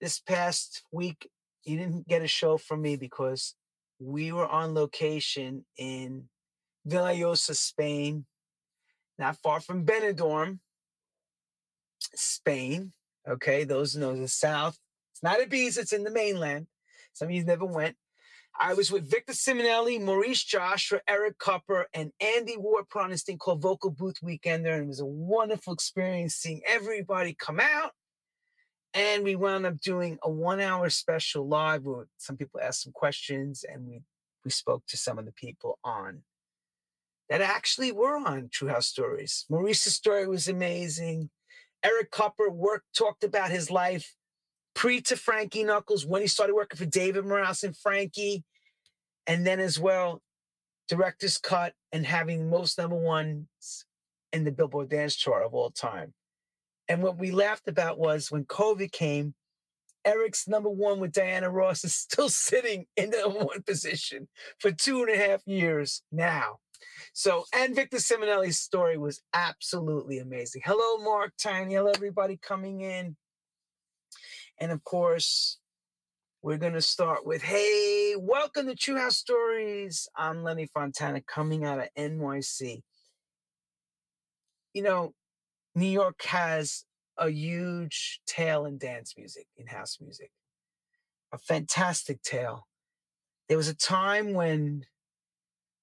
this past week, you didn't get a show from me because we were on location in Villajoyosa, Spain, not far from Benidorm, Spain. Okay, those know the South. It's not Ibiza, it's in the mainland. Some of you never went. I was with Victor Simonelli, Maurice Joshua, Eric Kupper, and Andy Ward on this thing called Vocal Booth Weekender. And it was a wonderful experience seeing everybody come out. And we wound up doing a one hour special live where some people asked some questions and we, we spoke to some of the people on that actually were on True House Stories. Maurice's story was amazing. Eric Kupper worked, talked about his life pre to Frankie Knuckles when he started working for David Morales and Frankie. And then as well, director's cut and having most number ones in the Billboard Dance Chart of all time. And what we laughed about was when COVID came, Eric's number one with Diana Ross is still sitting in the number one position for two and a half years now. So, and Victor Simonelli's story was absolutely amazing. Hello, Mark Tiny. Hello, everybody coming in. And of course, we're going to start with Hey, welcome to True House Stories. I'm Lenny Fontana coming out of NYC. You know, New York has a huge tale in dance music, in house music, a fantastic tale. There was a time when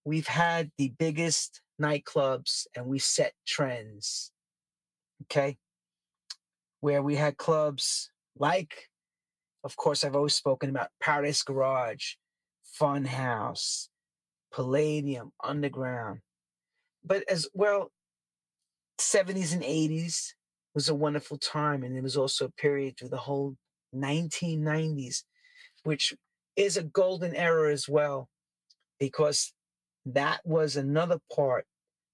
we've had the biggest nightclubs and we set trends. Okay. Where we had clubs like, of course, I've always spoken about Paradise Garage, Funhouse, Palladium, Underground. But as well, 70s and 80s was a wonderful time. And it was also a period through the whole 1990s, which is a golden era as well, because that was another part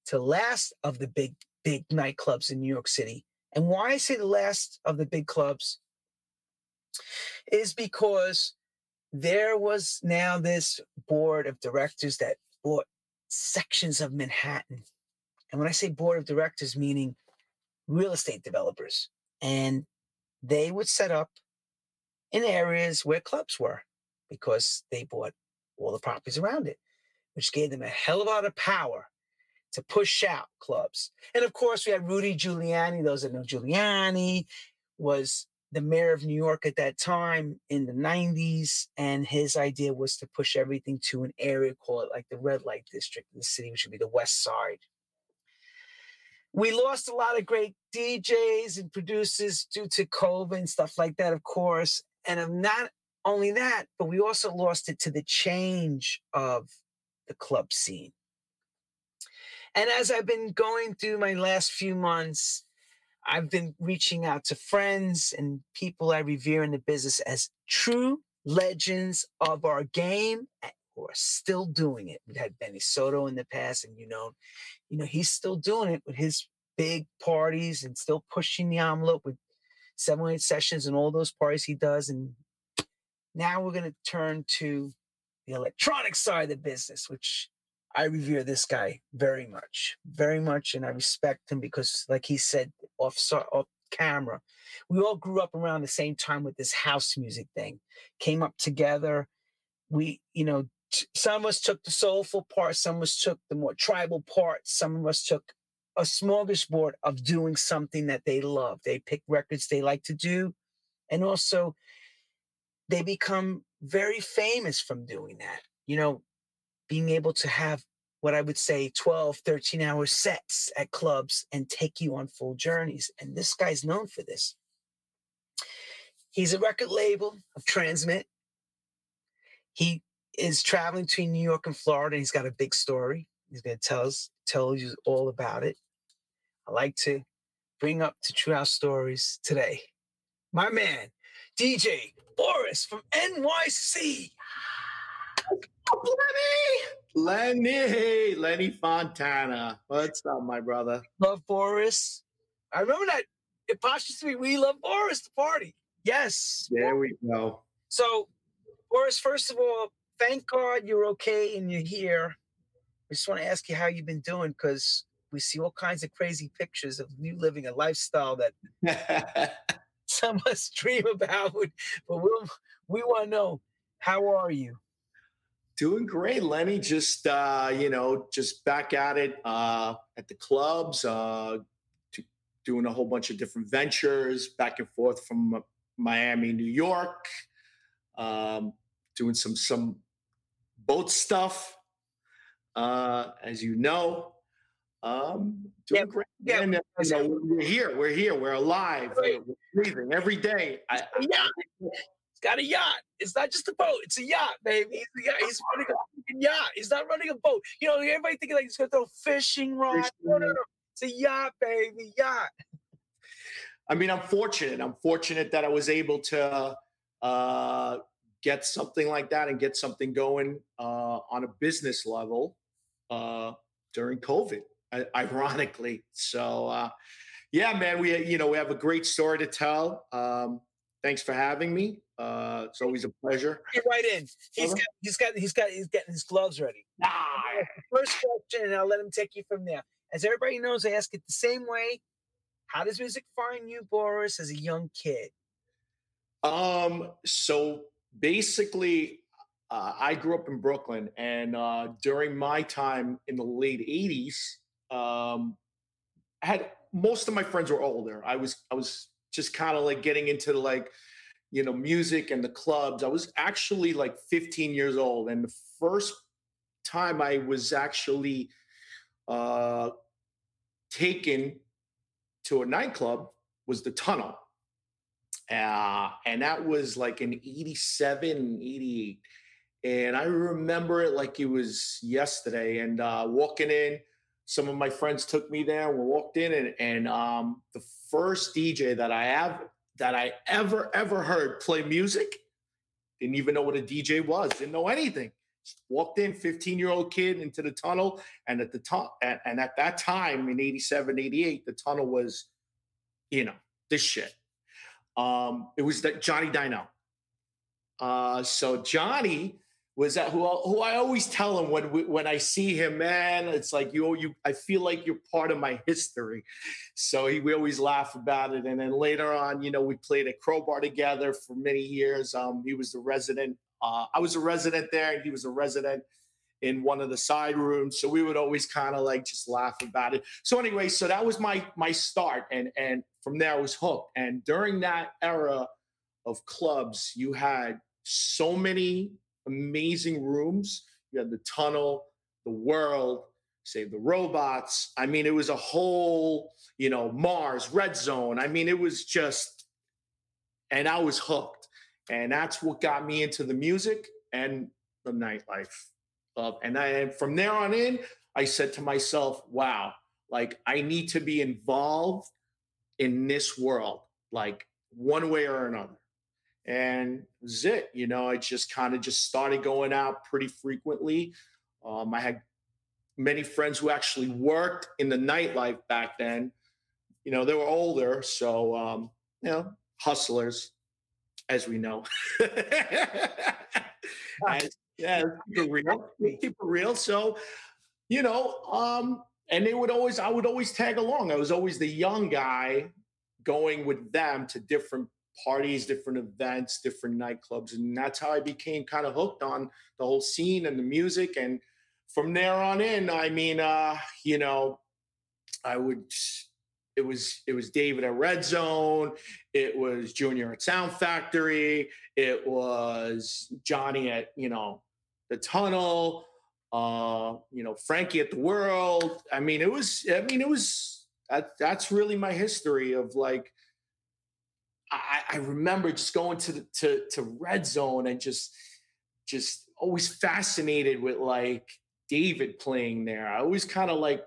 to last of the big, big nightclubs in New York City. And why I say the last of the big clubs is because there was now this board of directors that bought sections of Manhattan. And when I say board of directors, meaning real estate developers, and they would set up in areas where clubs were because they bought all the properties around it, which gave them a hell of a lot of power to push out clubs. And of course, we had Rudy Giuliani. Those that know Giuliani was the mayor of New York at that time in the 90s. And his idea was to push everything to an area, called like the red light district of the city, which would be the west side. We lost a lot of great DJs and producers due to COVID and stuff like that, of course. And not only that, but we also lost it to the change of the club scene. And as I've been going through my last few months, I've been reaching out to friends and people I revere in the business as true legends of our game who are still doing it. We had Benny Soto in the past, and you know, you know, he's still doing it with his big parties and still pushing the envelope with 708 sessions and all those parties he does. And now we're gonna turn to the electronic side of the business, which I revere this guy very much, very much, and I respect him because, like he said off off camera, we all grew up around the same time with this house music thing. Came up together. We, you know, some of us took the soulful part, some of us took the more tribal part, some of us took a smorgasbord of doing something that they love. They pick records they like to do, and also they become very famous from doing that. You know, being able to have what I would say 12, 13 hour sets at clubs and take you on full journeys. And this guy's known for this. He's a record label of Transmit. He is traveling between New York and Florida. He's got a big story. He's going to tell us, tell you all about it. I like to bring up to True House Stories today. My man, DJ Boris from NYC. Lenny! Lenny! Lenny Fontana. What's up, my brother? Love Boris. I remember that apostrophe, we love Boris, the party. Yes. There we go. So, Boris, first of all, thank God you're okay and you're here. I just want to ask you how you've been doing because we see all kinds of crazy pictures of you living a lifestyle that some of us dream about. But we'll, we want to know how are you? Doing great, Lenny. Just uh, you know, just back at it uh, at the clubs, uh, doing a whole bunch of different ventures back and forth from Miami, New York, um, doing some some boat stuff, uh, as you know. Um, doing yeah, great. Yeah, and, uh, you know, we're here. We're here. We're alive. We're, we're breathing every day. I, yeah. It's got a yacht. It's not just a boat. It's a yacht, baby. He's, a yacht. he's running a yacht. He's not running a boat. You know, everybody thinking like he's gonna throw fishing rods. No, no, no. It's a yacht, baby. Yacht. I mean, I'm fortunate. I'm fortunate that I was able to uh, get something like that and get something going uh, on a business level uh, during COVID. Ironically, so uh, yeah, man, we you know we have a great story to tell. Um, thanks for having me. Uh, it's always a pleasure. Get right in. He's got, he's got, he's got, he's getting his gloves ready. Ah. First question, and I'll let him take you from there. As everybody knows, I ask it the same way. How does music find you, Boris, as a young kid? Um, so basically, uh, I grew up in Brooklyn, and uh, during my time in the late '80s, um, I had most of my friends were older. I was I was just kind of like getting into like you know music and the clubs. I was actually like 15 years old, and the first time I was actually uh, taken to a nightclub was the Tunnel. Uh, and that was like in 87, 88. And I remember it like it was yesterday. And uh, walking in, some of my friends took me there. We walked in, and, and um, the first DJ that I have that I ever ever heard play music didn't even know what a DJ was. Didn't know anything. Walked in, 15 year old kid into the tunnel. And at the top, and, and at that time in 87, 88, the tunnel was, you know, this shit. Um, it was that Johnny Dino. Uh, so Johnny was that who who I always tell him when when I see him, man, it's like you you I feel like you're part of my history. So he, we always laugh about it. And then later on, you know, we played at Crobar together for many years. Um, he was the resident uh, I was a resident there, and he was a resident in one of the side rooms. So we would always kind of like just laugh about it. So anyway, so that was my my start, and and from there I was hooked. And during that era of clubs, you had so many amazing rooms. You had the tunnel, the world, save the robots. I mean, it was a whole, you know, Mars, Red Zone. I mean, it was just, and I was hooked. And that's what got me into the music and the nightlife. Uh, and I, and from there on in, I said to myself, wow, like I need to be involved in this world, like one way or another. And zit, you know, I just kind of just started going out pretty frequently. Um, I had many friends who actually worked in the nightlife back then. You know, they were older, so um, you know, hustlers as we know. and, yeah, keep it real. Keep it real. So, you know, um, and they would always, I would always tag along. I was always the young guy going with them to different parties, different events, different nightclubs. And that's how I became kind of hooked on the whole scene and the music. And from there on in, I mean, uh, you know, I would it was it was David at Red Zone, it was Junior at Sound Factory, it was Johnny at you know the Tunnel, uh, you know Frankie at the World. I mean, it was I mean it was that, that's really my history of like. I, I remember just going to the, to to Red Zone and just just always fascinated with like David playing there. I always kind of like,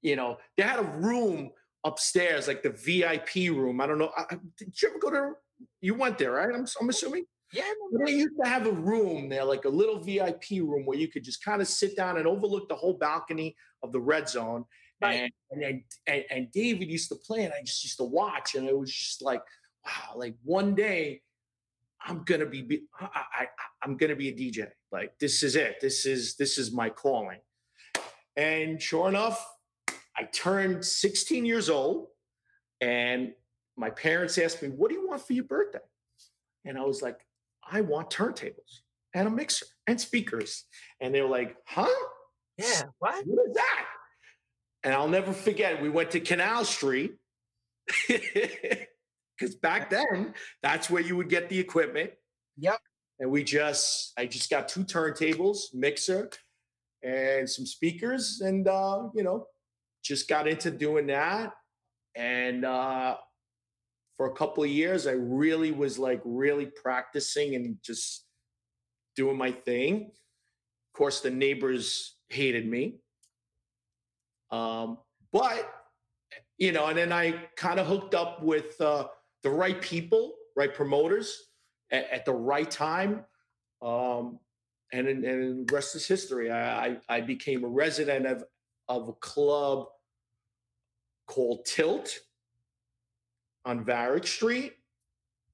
you know, they had a room upstairs, like the VIP room. I don't know. I, did you ever go to? You went there, right? I'm, I'm assuming. Yeah, they used to have a room there, like a little VIP room where you could just kind of sit down and overlook the whole balcony of the red zone. Right. And, and, and and David used to play, and I just used to watch, and it was just like, wow, like one day I'm gonna be, I, I I'm gonna be a DJ. Like this is it. This is this is my calling. And sure enough, I turned 16 years old and my parents asked me, "What do you want for your birthday?" And I was like, "I want turntables and a mixer and speakers." And they were like, "Huh? Yeah, what? What is that?" And I'll never forget. We went to Canal Street because back then that's where you would get the equipment. Yep. And we just, I just got two turntables, mixer, and some speakers, and uh, you know, just got into doing that. And uh, for a couple of years, I really was like really practicing and just doing my thing. Of course, the neighbors hated me. Um, but you know, and then I kind of hooked up with uh, the right people, right promoters at, at the right time. Um, and, and the rest is history. I, I, I became a resident of, of a club called Tilt on Varick Street.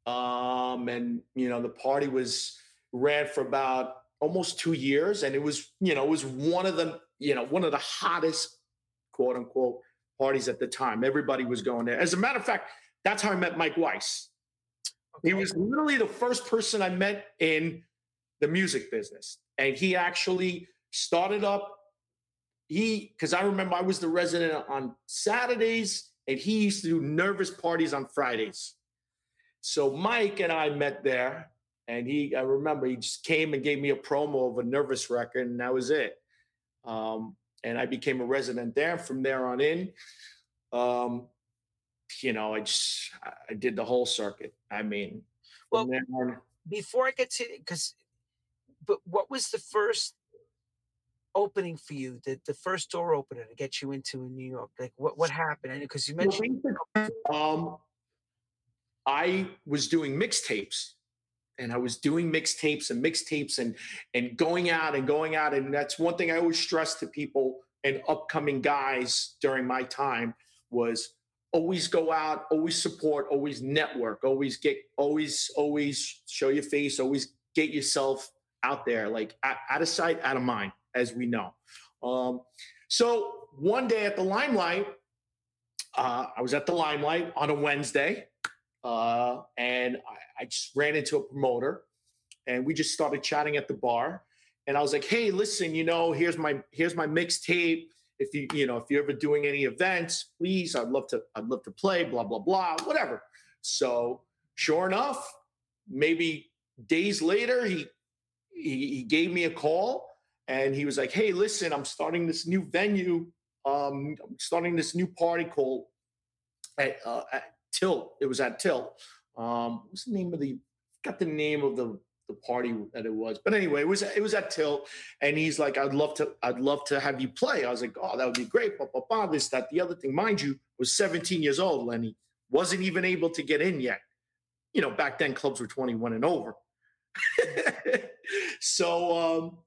Um, and, you know, the party was ran for about almost two years. And it was, you know, it was one of the, you know, one of the hottest, quote unquote, parties at the time. Everybody was going there. As a matter of fact, that's how I met Mike Weiss. He was literally the first person I met in the music business. And he actually started up, he, because I remember I was the resident on Saturdays and he used to do nervous parties on Fridays. So Mike and I met there and he, I remember he just came and gave me a promo of a nervous record and that was it. Um, and I became a resident there. From there on in, um, you know, I just I did the whole circuit. I mean, well, before I get to because, but what was the first opening for you? The the first door opener to get you into in New York? Like what what happened? Because you mentioned. Um, I was doing mixtapes and I was doing mixtapes and mixtapes and and going out and going out and that's one thing I always stress to people and upcoming guys during my time was always go out, always support, always network, always get, always, always show your face, always get yourself out there, like out of sight, out of mind, as we know. Um, so one day at the Limelight, uh, I was at the Limelight on a Wednesday, uh, and I, I just ran into a promoter, and we just started chatting at the bar. And I was like, "Hey, listen, you know, here's my here's my mixtape if you you know if you're ever doing any events please i'd love to i'd love to play blah blah blah whatever so sure enough maybe days later he he, he gave me a call and he was like hey listen i'm starting this new venue um i'm starting this new party called at, uh, at tilt it was at tilt um what's the name of the got the name of the the party that it was. But anyway, it was it was at Tilt, and he's like, "I'd love to, I'd love to have you play." I was like, "Oh, that would be great." Blah, blah, blah, this, that, the other thing. Mind you, was 17 years old. Lenny wasn't even able to get in yet. You know, back then clubs were 21 and over. so um,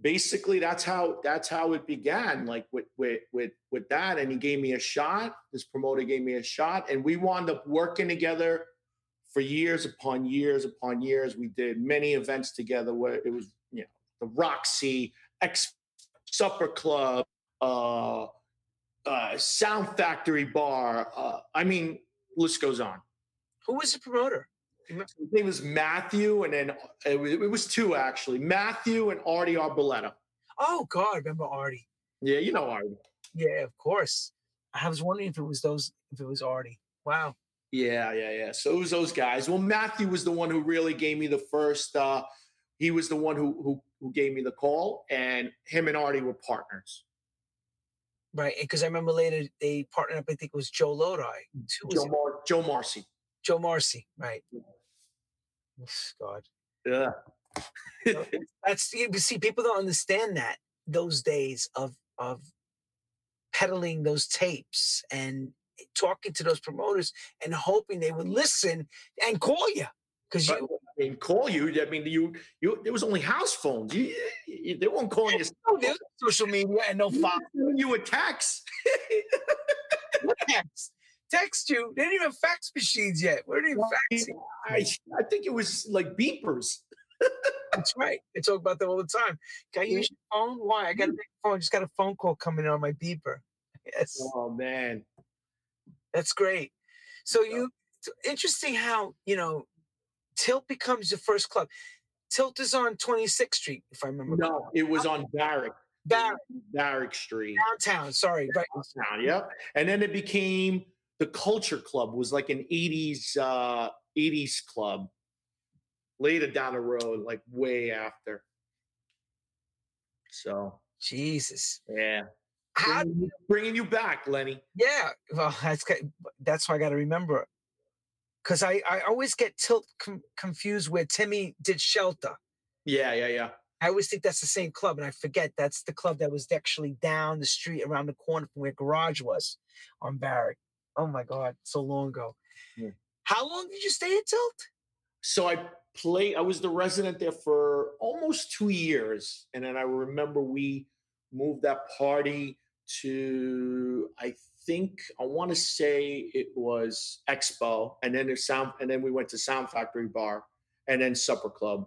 basically, that's how that's how it began. Like with with with with that, and he gave me a shot. This promoter gave me a shot, and we wound up working together for years upon years upon years. We did many events together where it was, you know, the Roxy, X Supper Club, uh, uh, Sound Factory Bar. Uh, I mean, list goes on. Who was the promoter? His name was Matthew, and then it was, it was two actually Matthew and Artie Arboleta. Oh, God, remember Artie? Yeah, you know Artie. Yeah, of course. I was wondering if it was those, if it was Artie. Wow. Yeah, yeah, yeah. So it was those guys. Well, Matthew was the one who really gave me the first. Uh, he was the one who who who gave me the call, and him and Artie were partners. Right, because I remember later they partnered up. I think it was Joe Lodi. Joe, Mar- Joe Marcy. Joe Marcy, right? God. Yeah. That's you see, people don't understand that those days of of peddling those tapes and talking to those promoters and hoping they would listen and call you because you and call you. I mean, you you there was only house phones. You, you they weren't calling you. No, social media and no phone. You text. text. Text you. They didn't even have fax machines yet. Where did well, fax? I, I think it was like beepers. That's right. I talk about that all the time. Can I use your phone? Why? I got a phone. Just got a phone call coming in on my beeper. Yes. Oh man. That's great. So you interesting how you know Tilt becomes your first club. Tilt is on 26th Street, if I remember. No, it was on Varick. Varick. Varick Street. Downtown, sorry. Right. Downtown, yep. And then it became the Culture Club was like an 80s uh 80s club. Later down the road, like way after. So Jesus. Yeah. How bringing, you, bringing you back, Lenny. Yeah, well, that's that's why I got to remember, because I I always get tilt com- confused where Timmy did Shelter. Yeah, yeah, yeah. I always think that's the same club, and I forget that's the club that was actually down the street around the corner from where Garage was on Varick. Oh my God, so long ago. Yeah. How long did you stay at Tilt? So I played. I was the resident there for almost two years, and then I remember we moved that party to I think I want to say it was Expo, and then there's sound, and then we went to Sound Factory Bar, and then Supper Club.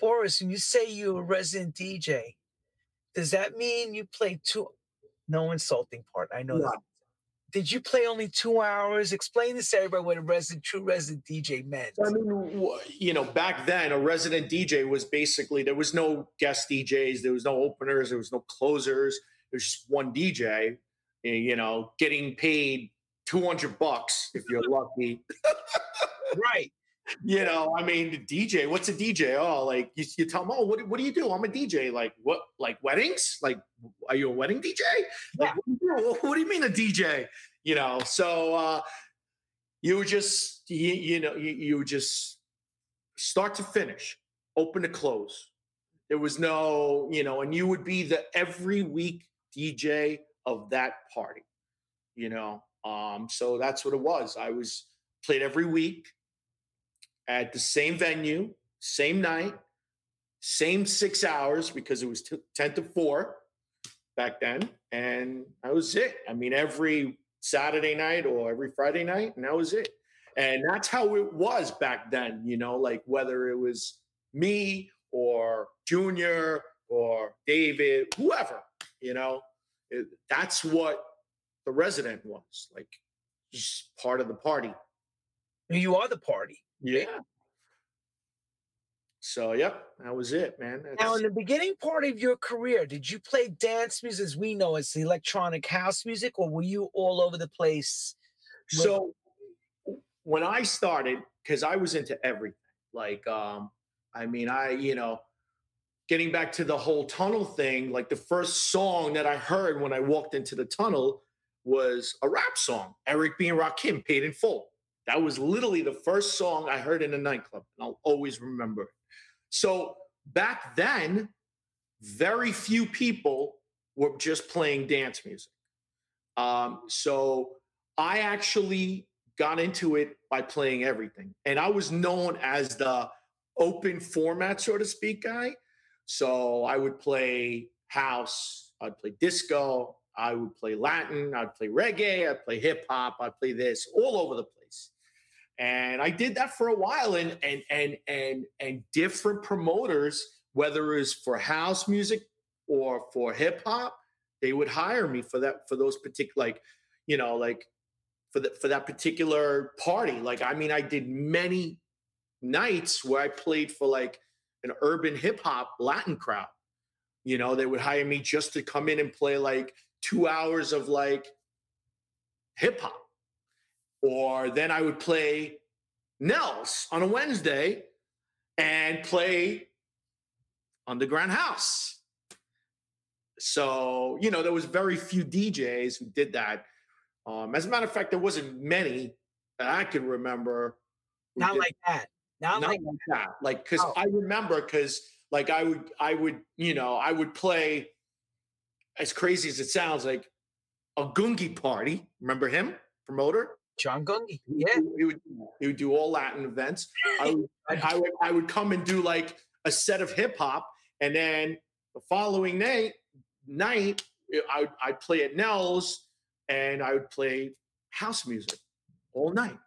Boris, when you say you're a resident DJ, does that mean you play two? No insulting part. I know no. that. Did you play only two hours? Explain this to everybody what a resident, true resident DJ meant. I mean, you know, back then, a resident DJ was basically there was no guest DJs, there was no openers, there was no closers. There's just one DJ, you know, getting paid two hundred bucks if you're lucky. right. You know, I mean, the DJ. What's a DJ? Oh, like you, you tell them, oh, what, what do you do? I'm a DJ. Like what? Like weddings? Like are you a wedding DJ? Like, what, do you, what, do you mean a DJ? You know, so uh, you just you, you know you, you just start to finish, open to close. There was no, you know, and you would be the every week DJ of that party, you know. Um, so that's what it was. I was played every week at the same venue, same night, same six hours because it was t- 10 to 4 back then. And that was it. I mean, every Saturday night or every Friday night, and that was it. And that's how it was back then, you know, like whether it was me or Junior or David, whoever, you know, it, that's what the resident was like, just part of the party. You are the party. Yeah. So, yep, that was it, man. That's... Now, in the beginning part of your career, did you play dance music as we know as electronic house music, or were you all over the place? So, when I started, because I was into everything, like, um, I mean, I, you know, getting back to the whole tunnel thing, like the first song that I heard when I walked into the tunnel was a rap song, Eric B. and Rakim, Paid in Full. That was literally the first song I heard in a nightclub, and I'll always remember it. So back then, very few people were just playing dance music. Um, so I actually got into it by playing everything. And I was known as the open format, so to speak, guy. So I would play house, I'd play disco, I would play Latin, I'd play reggae, I'd play hip hop, I'd play this all over the place and I did that for a while. And and and and and different promoters, whether it was for house music or for hip hop, they would hire me for that for those particular like, you know, like for the for that particular party. Like I mean, I did many nights where I played for like an urban hip hop Latin crowd. You know, they would hire me just to come in and play like two hours of like hip hop or then I would play Nell's on a Wednesday and play Underground House. So, you know, there was very few DJs who did that. Um, as a matter of fact, there wasn't many that I could remember. Not like that. Not, not like, like, that. Like, cause oh. I remember, cause like I would, I would, you know, I would play as crazy as it sounds, like a Gungi party. Remember him, promoter? John Gungy. Yeah. He would, he would do all Latin events. I would, I would, I would come and do like a set of hip hop. And then the following night, night I, I'd play at Nell's and I would play house music all night.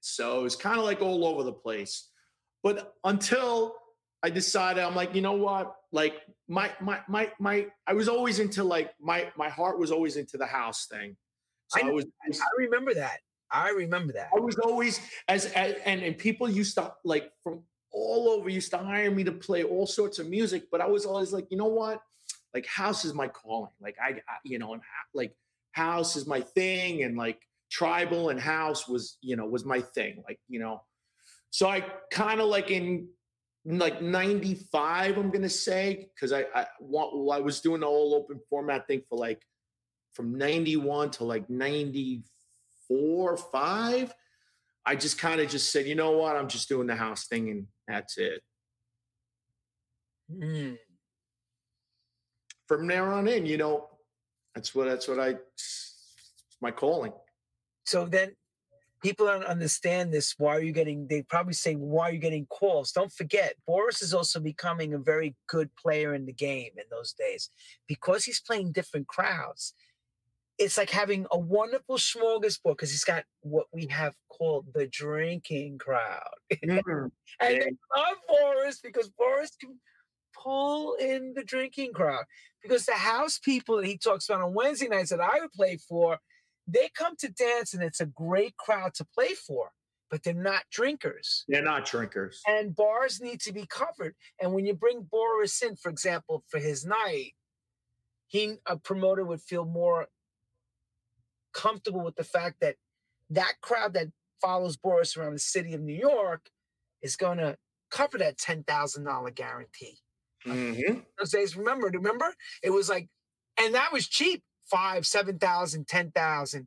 So it was kind of like all over the place. But until I decided, I'm like, you know what? Like my my my my I was always into like my my heart was always into the house thing. So I, I, was, I remember that. I remember that. I was always as, as and and people used to like from all over used to hire me to play all sorts of music, but I was always like, you know what? Like house is my calling. Like I, I you know, and like house is my thing, and like tribal and house was, you know, was my thing. Like you know, so I kind of like in like 95 i'm gonna say because I, I want i was doing the whole open format thing for like from 91 to like 94 5 i just kind of just said you know what i'm just doing the house thing and that's it Mm. from there on in you know that's what that's what i it's my calling So then people don't understand this. Why are you getting, they probably say, why are you getting calls? Don't forget, Boris is also becoming a very good player in the game in those days because he's playing different crowds. It's like having a wonderful smorgasbord because he's got what we have called the drinking crowd. Mm, and Yeah. they love Boris because Boris can pull in the drinking crowd. Because the house people that he talks about on Wednesday nights that I would play for, they come to dance and it's a great crowd to play for, but they're not drinkers. they're not drinkers And bars need to be covered. And when you bring Boris in, for example, for his night, he a promoter would feel more comfortable with the fact that that crowd that follows Boris around the city of New York is going to cover that ten thousand dollar guarantee. Mhm. Those days, remember, remember, it was like, and that was cheap five, seven thousand, ten thousand.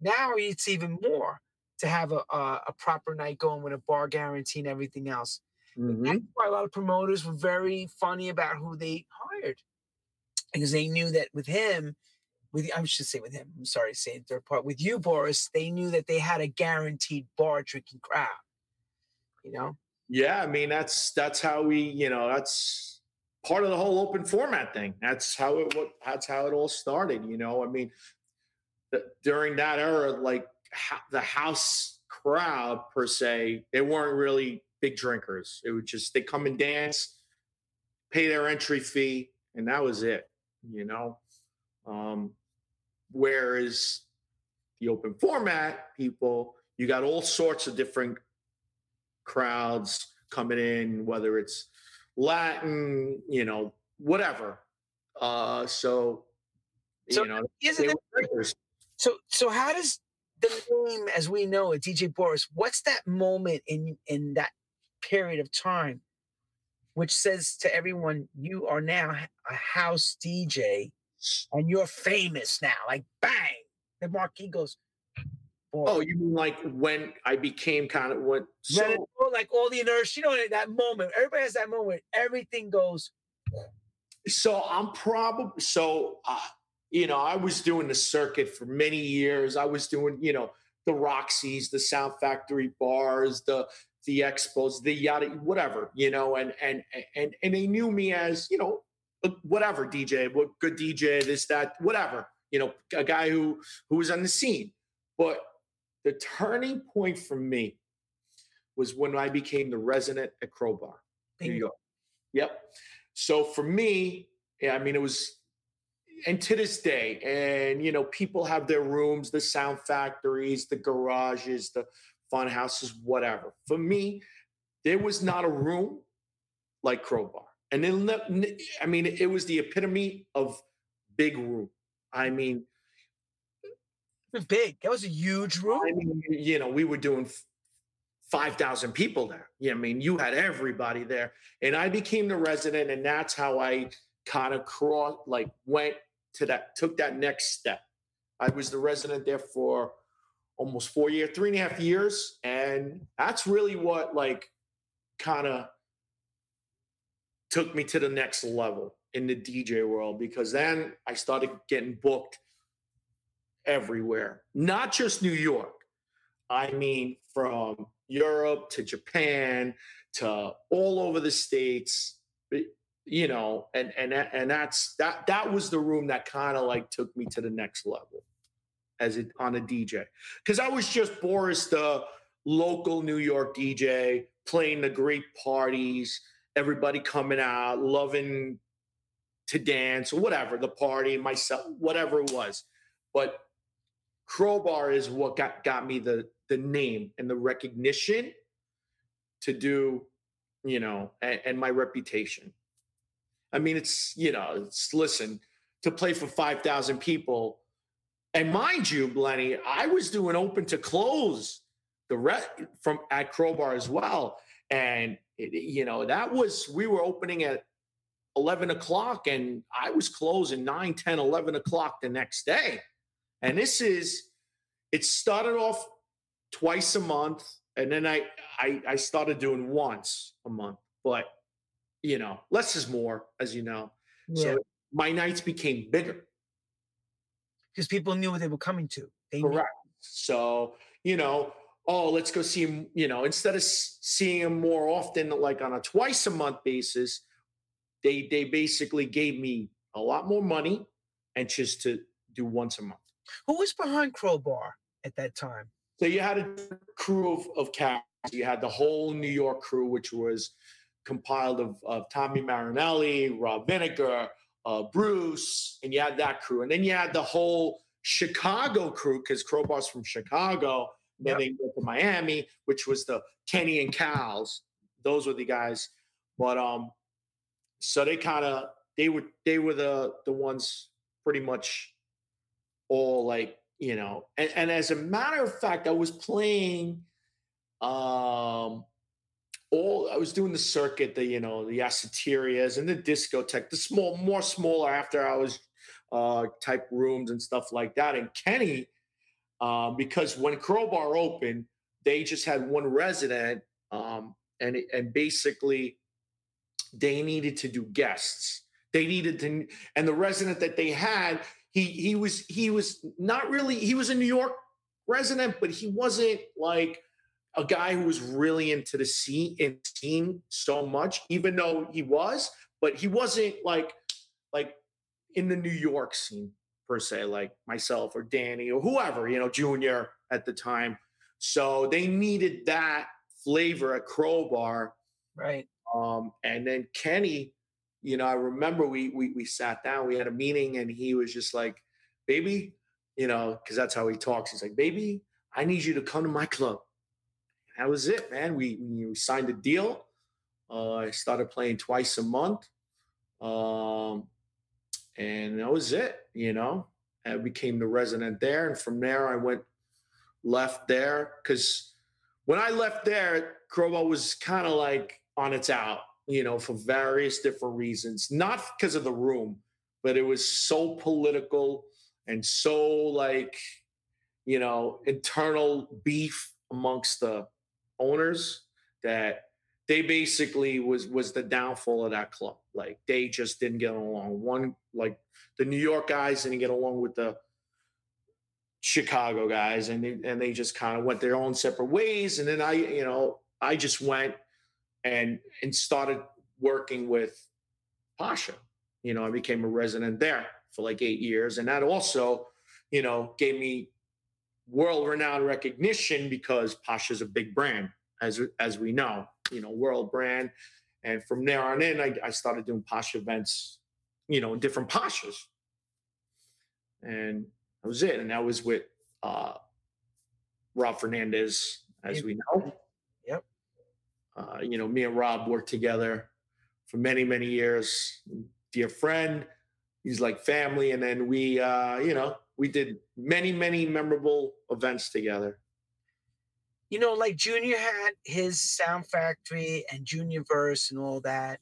Now it's even more to have a, a a proper night going with a bar guarantee and everything else. Mhm. That's why a lot of promoters were very funny about who they hired because they knew that with him, with I should say with him. I'm sorry, saying third part with you, Boris. They knew that they had a guaranteed bar drinking crowd. You know, Yeah, I mean that's that's how we, you know, that's part of the whole open format thing. That's how it what that's how it all started. You know, I mean, the, during that era, like ha- the house crowd per se, they weren't really big drinkers. It was just they come and dance, pay their entry fee, and that was it. You know, um, whereas the open format people, you got all sorts of different crowds coming in, whether it's Latin, you know, whatever. Uh, so, So you know, isn't they it were. So so how does the name as we know it, DJ Boris, what's that moment in in that period of time which says to everyone you are now a house DJ and you're famous now? Like bang, the marquee goes Boris. Oh, you mean like when I became kind of what? So, like all the inertia, you know, that moment. Everybody has that moment. Everything goes. so I'm probably so. Uh, you know, I was doing the circuit for many years. I was doing, you know, the Roxy's, the Sound Factory bars, the the expos, the yada, whatever, you know, and and and and they knew me as, you know, Uh, whatever DJ, what good DJ, this, that, whatever, you know, a guy who who was on the scene. But the turning point for me was when I became the resident at Crobar. New. York. Yep. So for me, yeah, I mean, it was, and to this day, and you know, people have their rooms, the sound factories, the garages, the fun houses, whatever. For me, there was not a room like Crobar. And then, I mean, it was the epitome of big room. I mean, Big. That was a huge room. I mean, you know, we were doing 5,000 people there. Yeah, I mean, you had everybody there. And I became the resident, and that's how I kind of crossed, like, went to that, took that next step. I was the resident there for almost four years, three and a half years. And that's really what, like, kind of took me to the next level in the DJ world because then I started getting booked everywhere, not just New York. I mean, from Europe to Japan to all over the states, you know, and and and that's that that was the room that kind of like took me to the next level as it on a DJ because I was just Boris, the local New York DJ, playing the great parties, everybody coming out, loving to dance, or whatever the party, myself, whatever it was, but Crobar is what got got me the the name and the recognition to do, you know, and, and my reputation. I mean, it's you know, it's listen to play for five thousand people, and mind you, Lenny, I was doing open to close the rest from at Crobar as well, and it, you know that was we were opening at 11 o'clock and I was closing 9, 10, 11 o'clock the next day. And this is, it started off twice a month. And then I, I, I started doing once a month, but you know, less is more, as you know. Yeah. So my nights became bigger. Because people knew what they were coming to. They Correct. Knew. So, you know, oh, let's go see him, you know, instead of seeing him more often, like on a twice a month basis, they they basically gave me a lot more money and just to do once a month. Who was behind Crobar at that time? So you had a crew of, of cats. You had the whole New York crew, which was compiled of, of Tommy Marinelli, Rob Vinegar, uh, Bruce, and you had that crew. And then you had the whole Chicago crew, because Crobar's from Chicago. Then yep. they went to Miami, which was the Kenny and Cows. Those were the guys. But um, so they kind of they were they were the the ones pretty much all like you know and, and as a matter of fact i was playing um all i was doing the circuit the you know the Yaceterias and the discotheque the small more smaller after hours uh type rooms and stuff like that and kenny um because when crobar opened they just had one resident um and and basically they needed to do guests. They needed to, and the resident that they had, he he was he was not really he was a New York resident, but he wasn't like a guy who was really into the scene in scene so much, even though he was, but he wasn't like like in the New York scene per se, like myself or Danny or whoever, you know, Junior at the time. So they needed that flavor at Crobar. Right. Um, and then Kenny, you know, I remember we, we we sat down, we had a meeting, and he was just like, "Baby," you know, because that's how he talks. He's like, "Baby, I need you to come to my club." That was it, man. We we signed a deal. Uh, I started playing twice a month, um, and that was it. You know, I mm. became the resident there, and from there I went left there because when I left there, Crobar was kind of like on its out, you know, for various different reasons, not because of the room, but it was so political and so like, you know, internal beef amongst the owners that they basically was was the downfall of that club. Like they just didn't get along. One like the New York guys didn't get along with the Chicago guys, and they, and they just kind of went their own separate ways. And then I, you know, I just went and and started working with Pacha. You know, I became a resident there for like eight years, and that also, you know, gave me world-renowned recognition because Pacha's a big brand, as as we know, you know, world brand. And from there on in, I, I started doing Pacha events, you know, in different Pachas, and that was it. And that was with uh, Rob Fernandez, as we know. Yep. Uh, you know, me and Rob worked together for many, many years. Dear friend, he's like family. And then we, uh, you know, we did many, many memorable events together. You know, like Junior had his Sound Factory and Junior Verse and all that.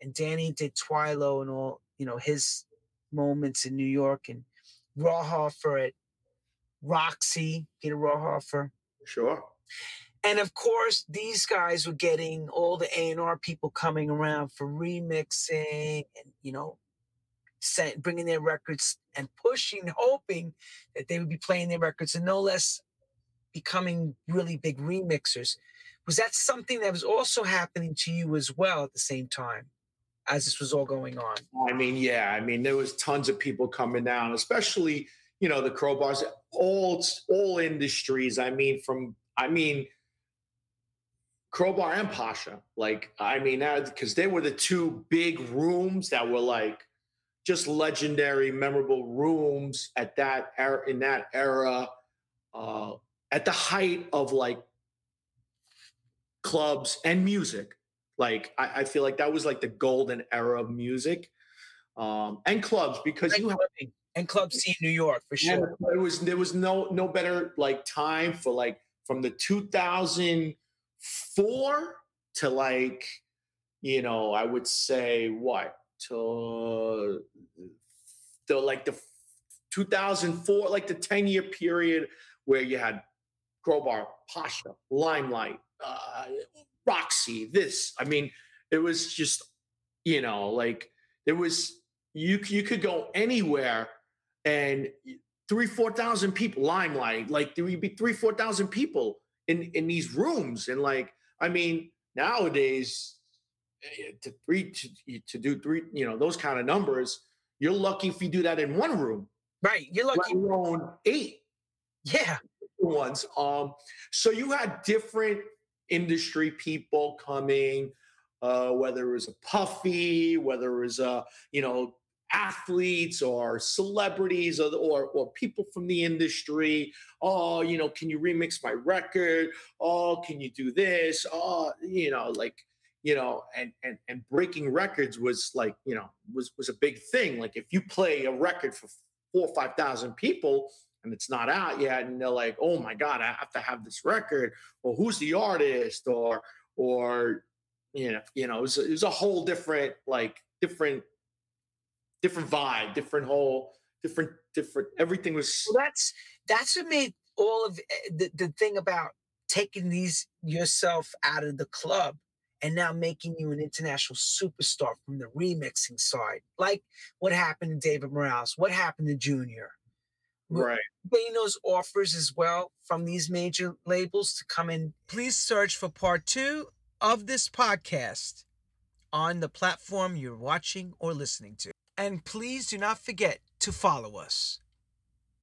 And Danny did Twilo and all, you know, his moments in New York and Rauhofer at Roxy, Peter Rauhofer. Sure and of course these guys were getting all the a&r people coming around for remixing and you know sent, bringing their records and pushing hoping that they would be playing their records and no less becoming really big remixers was that something that was also happening to you as well at the same time as this was all going on i mean yeah i mean there was tons of people coming down especially you know the crobars all all industries i mean from i mean Crobar and Pacha. Like, I mean, because they were the two big rooms that were like, just legendary, memorable rooms at that era in that era, uh, at the height of like clubs and music. Like I, I, feel like that was like the golden era of music um, and clubs because and you have and club scene in New York for sure. It was there was no no better like time for like from the 2004 to like you know I would say what to the like the 2004 like the 10 year period where you had Crobar, Pacha, Limelight, uh, Roxy, this. I mean, it was just, you know, like there was you you could go anywhere and three four thousand people limelight like there would be three four thousand people in in these rooms. And like i mean nowadays eh, to three to, to do three you know those kind of numbers you're lucky if you do that in one room right you're lucky. alone eight. Yeah ones um so you had different industry people coming uh, whether it was a puffy, whether it was a you know athletes or celebrities or, or, or people from the industry. Oh, you know, can you remix my record? Oh, can you do this? Oh, you know, like you know, and and and breaking records was like you know was was a big thing. Like if you play a record for four or five thousand people and it's not out yet, and they're like, oh my god, I have to have this record, or who's the artist, or or you know, you know, it was, it was a whole different like different different vibe, different whole, different, different. Everything was. Well, that's that's what made all of eh, the, the thing about taking these yourself out of the club and now making you an international superstar from the remixing side, like what happened to David Morales, what happened to Junior. Right. Those offers as well from these major labels to come in. Please search for part two of this podcast on the platform you're watching or listening to. And please do not forget to follow us.